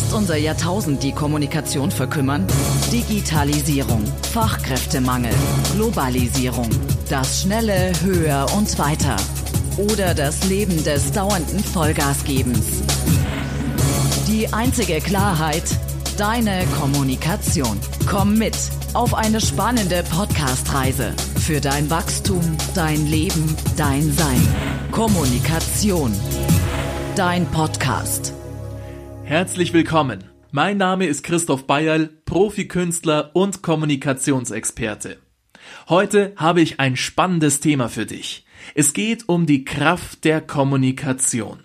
Lässt unser Jahrtausend die Kommunikation verkümmern? Digitalisierung, Fachkräftemangel, Globalisierung, das schnelle Höher und Weiter oder das Leben des dauernden Vollgasgebens. Die einzige Klarheit, deine Kommunikation. Komm mit auf eine spannende Podcast-Reise für dein Wachstum, dein Leben, dein Sein. Kommunikation. Dein Podcast. Herzlich willkommen. Mein Name ist Christoph Bayerl, Profikünstler und Kommunikationsexperte. Heute habe ich ein spannendes Thema für dich. Es geht um die Kraft der Kommunikation.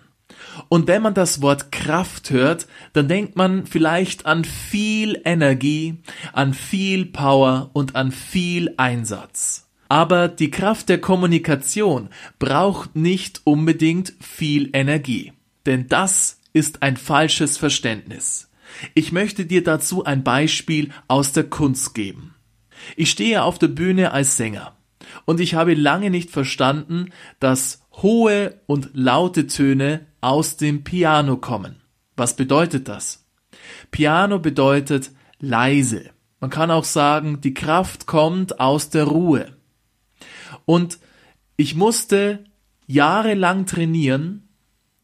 Und wenn man das Wort Kraft hört, dann denkt man vielleicht an viel Energie, an viel Power und an viel Einsatz. Aber die Kraft der Kommunikation braucht nicht unbedingt viel Energie. Denn das ist ein falsches Verständnis. Ich möchte dir dazu ein Beispiel aus der Kunst geben. Ich stehe auf der Bühne als Sänger und ich habe lange nicht verstanden, dass hohe und laute Töne aus dem Piano kommen. Was bedeutet das? Piano bedeutet leise. Man kann auch sagen, die Kraft kommt aus der Ruhe. Und ich musste jahrelang trainieren,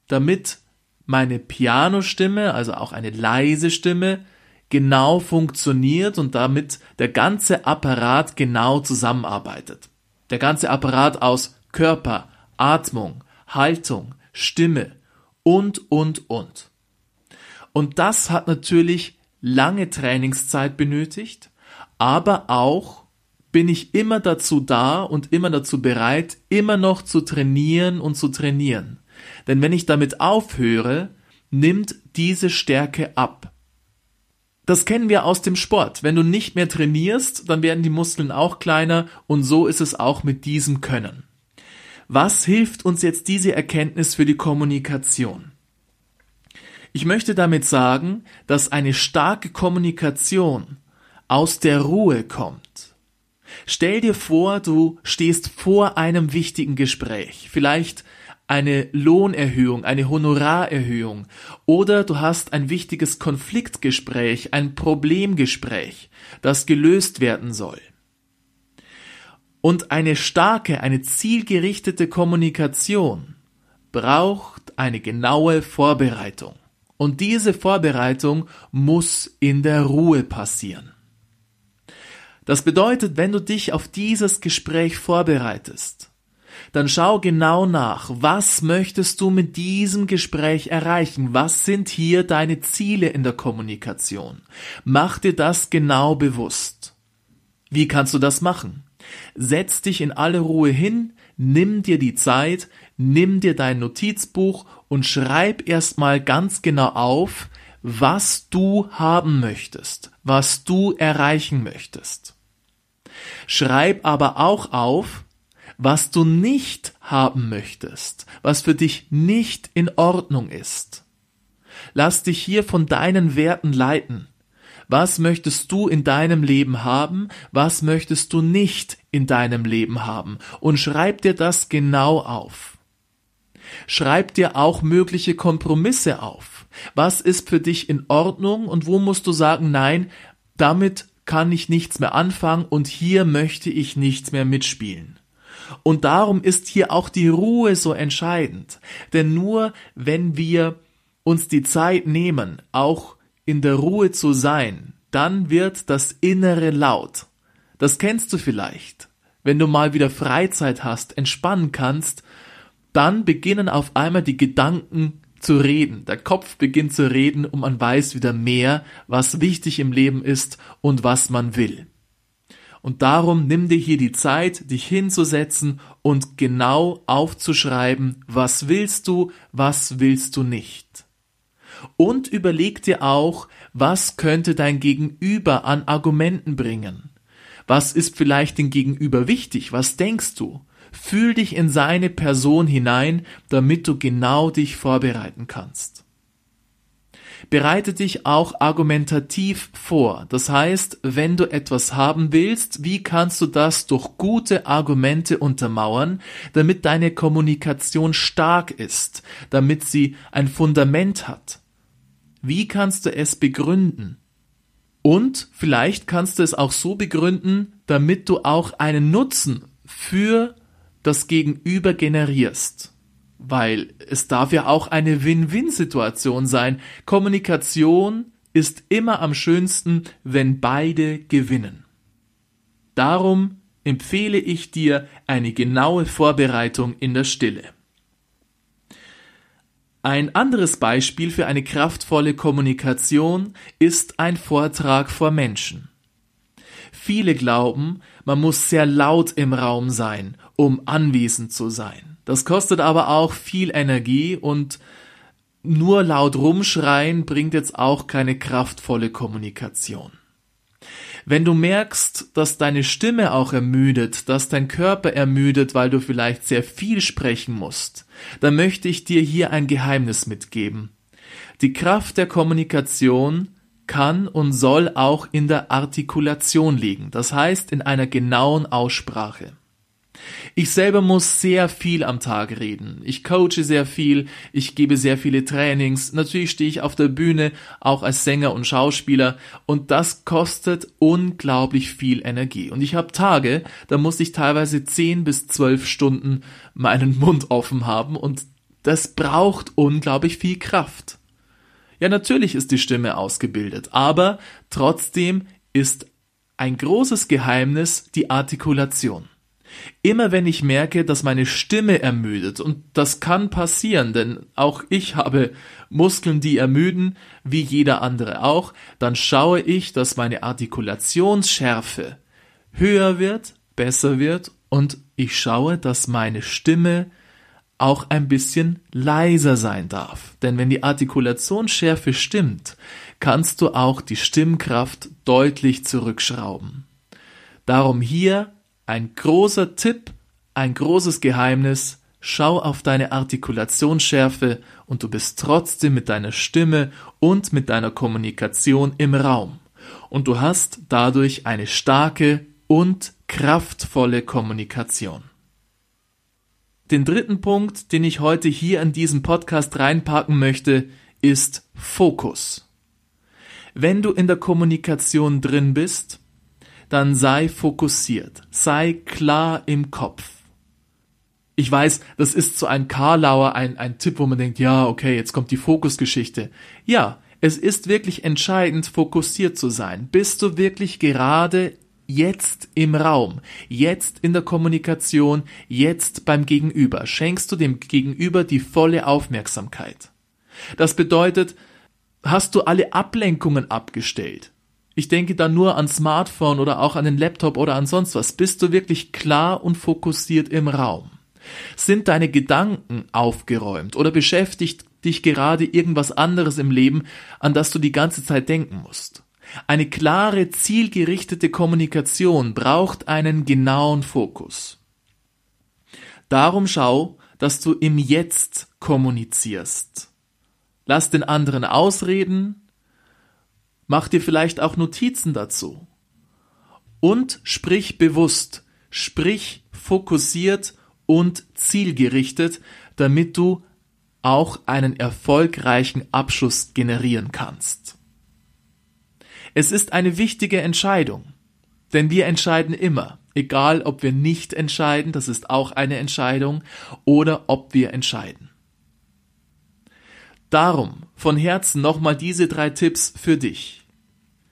damit meine Pianostimme, also auch eine leise Stimme, genau funktioniert und damit der ganze Apparat genau zusammenarbeitet. Der ganze Apparat aus Körper, Atmung, Haltung, Stimme und, und, und. Und das hat natürlich lange Trainingszeit benötigt, aber auch bin ich immer dazu da und immer dazu bereit, immer noch zu trainieren und zu trainieren. Denn wenn ich damit aufhöre, nimmt diese Stärke ab. Das kennen wir aus dem Sport. Wenn du nicht mehr trainierst, dann werden die Muskeln auch kleiner und so ist es auch mit diesem Können. Was hilft uns jetzt diese Erkenntnis für die Kommunikation? Ich möchte damit sagen, dass eine starke Kommunikation aus der Ruhe kommt. Stell dir vor, du stehst vor einem wichtigen Gespräch. Vielleicht eine Lohnerhöhung, eine Honorarerhöhung oder du hast ein wichtiges Konfliktgespräch, ein Problemgespräch, das gelöst werden soll. Und eine starke, eine zielgerichtete Kommunikation braucht eine genaue Vorbereitung. Und diese Vorbereitung muss in der Ruhe passieren. Das bedeutet, wenn du dich auf dieses Gespräch vorbereitest, dann schau genau nach, was möchtest du mit diesem Gespräch erreichen? Was sind hier deine Ziele in der Kommunikation? Mach dir das genau bewusst. Wie kannst du das machen? Setz dich in alle Ruhe hin, nimm dir die Zeit, nimm dir dein Notizbuch und schreib erstmal ganz genau auf, was du haben möchtest, was du erreichen möchtest. Schreib aber auch auf, was du nicht haben möchtest, was für dich nicht in Ordnung ist. Lass dich hier von deinen Werten leiten. Was möchtest du in deinem Leben haben? Was möchtest du nicht in deinem Leben haben? Und schreib dir das genau auf. Schreib dir auch mögliche Kompromisse auf. Was ist für dich in Ordnung und wo musst du sagen, nein, damit kann ich nichts mehr anfangen und hier möchte ich nichts mehr mitspielen. Und darum ist hier auch die Ruhe so entscheidend. Denn nur wenn wir uns die Zeit nehmen, auch in der Ruhe zu sein, dann wird das Innere laut. Das kennst du vielleicht. Wenn du mal wieder Freizeit hast, entspannen kannst, dann beginnen auf einmal die Gedanken zu reden. Der Kopf beginnt zu reden und man weiß wieder mehr, was wichtig im Leben ist und was man will. Und darum nimm dir hier die Zeit, dich hinzusetzen und genau aufzuschreiben, was willst du, was willst du nicht. Und überleg dir auch, was könnte dein Gegenüber an Argumenten bringen. Was ist vielleicht dem Gegenüber wichtig? Was denkst du? Fühl dich in seine Person hinein, damit du genau dich vorbereiten kannst. Bereite dich auch argumentativ vor. Das heißt, wenn du etwas haben willst, wie kannst du das durch gute Argumente untermauern, damit deine Kommunikation stark ist, damit sie ein Fundament hat? Wie kannst du es begründen? Und vielleicht kannst du es auch so begründen, damit du auch einen Nutzen für das Gegenüber generierst. Weil es darf ja auch eine Win-Win-Situation sein. Kommunikation ist immer am schönsten, wenn beide gewinnen. Darum empfehle ich dir eine genaue Vorbereitung in der Stille. Ein anderes Beispiel für eine kraftvolle Kommunikation ist ein Vortrag vor Menschen. Viele glauben, man muss sehr laut im Raum sein, um anwesend zu sein. Das kostet aber auch viel Energie und nur laut rumschreien bringt jetzt auch keine kraftvolle Kommunikation. Wenn du merkst, dass deine Stimme auch ermüdet, dass dein Körper ermüdet, weil du vielleicht sehr viel sprechen musst, dann möchte ich dir hier ein Geheimnis mitgeben. Die Kraft der Kommunikation kann und soll auch in der Artikulation liegen, das heißt in einer genauen Aussprache. Ich selber muss sehr viel am Tag reden. Ich coache sehr viel, ich gebe sehr viele Trainings. Natürlich stehe ich auf der Bühne, auch als Sänger und Schauspieler, und das kostet unglaublich viel Energie. Und ich habe Tage, da muss ich teilweise zehn bis zwölf Stunden meinen Mund offen haben, und das braucht unglaublich viel Kraft. Ja, natürlich ist die Stimme ausgebildet, aber trotzdem ist ein großes Geheimnis die Artikulation. Immer wenn ich merke, dass meine Stimme ermüdet, und das kann passieren, denn auch ich habe Muskeln, die ermüden, wie jeder andere auch, dann schaue ich, dass meine Artikulationsschärfe höher wird, besser wird, und ich schaue, dass meine Stimme auch ein bisschen leiser sein darf. Denn wenn die Artikulationsschärfe stimmt, kannst du auch die Stimmkraft deutlich zurückschrauben. Darum hier ein großer Tipp, ein großes Geheimnis, schau auf deine Artikulationsschärfe und du bist trotzdem mit deiner Stimme und mit deiner Kommunikation im Raum. Und du hast dadurch eine starke und kraftvolle Kommunikation. Den dritten Punkt, den ich heute hier in diesem Podcast reinpacken möchte, ist Fokus. Wenn du in der Kommunikation drin bist, dann sei fokussiert, sei klar im Kopf. Ich weiß, das ist so ein Karlauer, ein, ein Tipp, wo man denkt, ja, okay, jetzt kommt die Fokusgeschichte. Ja, es ist wirklich entscheidend, fokussiert zu sein. Bist du wirklich gerade jetzt im Raum, jetzt in der Kommunikation, jetzt beim Gegenüber? Schenkst du dem Gegenüber die volle Aufmerksamkeit? Das bedeutet, hast du alle Ablenkungen abgestellt? Ich denke da nur an Smartphone oder auch an den Laptop oder an sonst was. Bist du wirklich klar und fokussiert im Raum? Sind deine Gedanken aufgeräumt oder beschäftigt dich gerade irgendwas anderes im Leben, an das du die ganze Zeit denken musst? Eine klare, zielgerichtete Kommunikation braucht einen genauen Fokus. Darum schau, dass du im Jetzt kommunizierst. Lass den anderen ausreden, Mach dir vielleicht auch Notizen dazu. Und sprich bewusst, sprich fokussiert und zielgerichtet, damit du auch einen erfolgreichen Abschluss generieren kannst. Es ist eine wichtige Entscheidung, denn wir entscheiden immer, egal ob wir nicht entscheiden, das ist auch eine Entscheidung, oder ob wir entscheiden. Darum von Herzen nochmal diese drei Tipps für dich.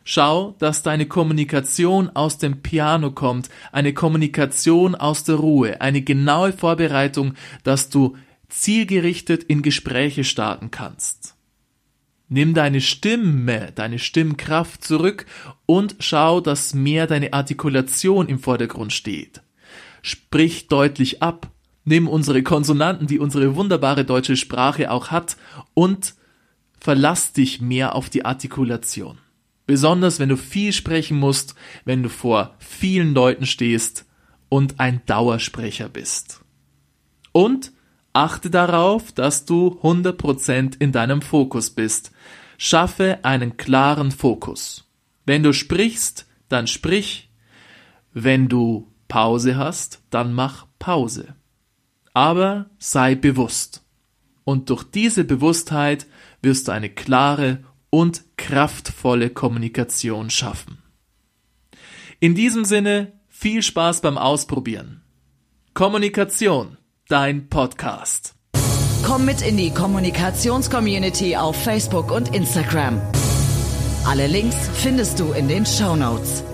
Schau, dass deine Kommunikation aus dem Piano kommt, eine Kommunikation aus der Ruhe, eine genaue Vorbereitung, dass du zielgerichtet in Gespräche starten kannst. Nimm deine Stimme, deine Stimmkraft zurück und schau, dass mehr deine Artikulation im Vordergrund steht. Sprich deutlich ab, nimm unsere Konsonanten, die unsere wunderbare deutsche Sprache auch hat, und verlass dich mehr auf die Artikulation. Besonders wenn du viel sprechen musst, wenn du vor vielen Leuten stehst und ein Dauersprecher bist. Und achte darauf, dass du 100% in deinem Fokus bist. Schaffe einen klaren Fokus. Wenn du sprichst, dann sprich. Wenn du Pause hast, dann mach Pause. Aber sei bewusst. Und durch diese Bewusstheit wirst du eine klare und kraftvolle Kommunikation schaffen. In diesem Sinne viel Spaß beim Ausprobieren. Kommunikation, dein Podcast. Komm mit in die Kommunikationscommunity auf Facebook und Instagram. Alle Links findest du in den Show Notes.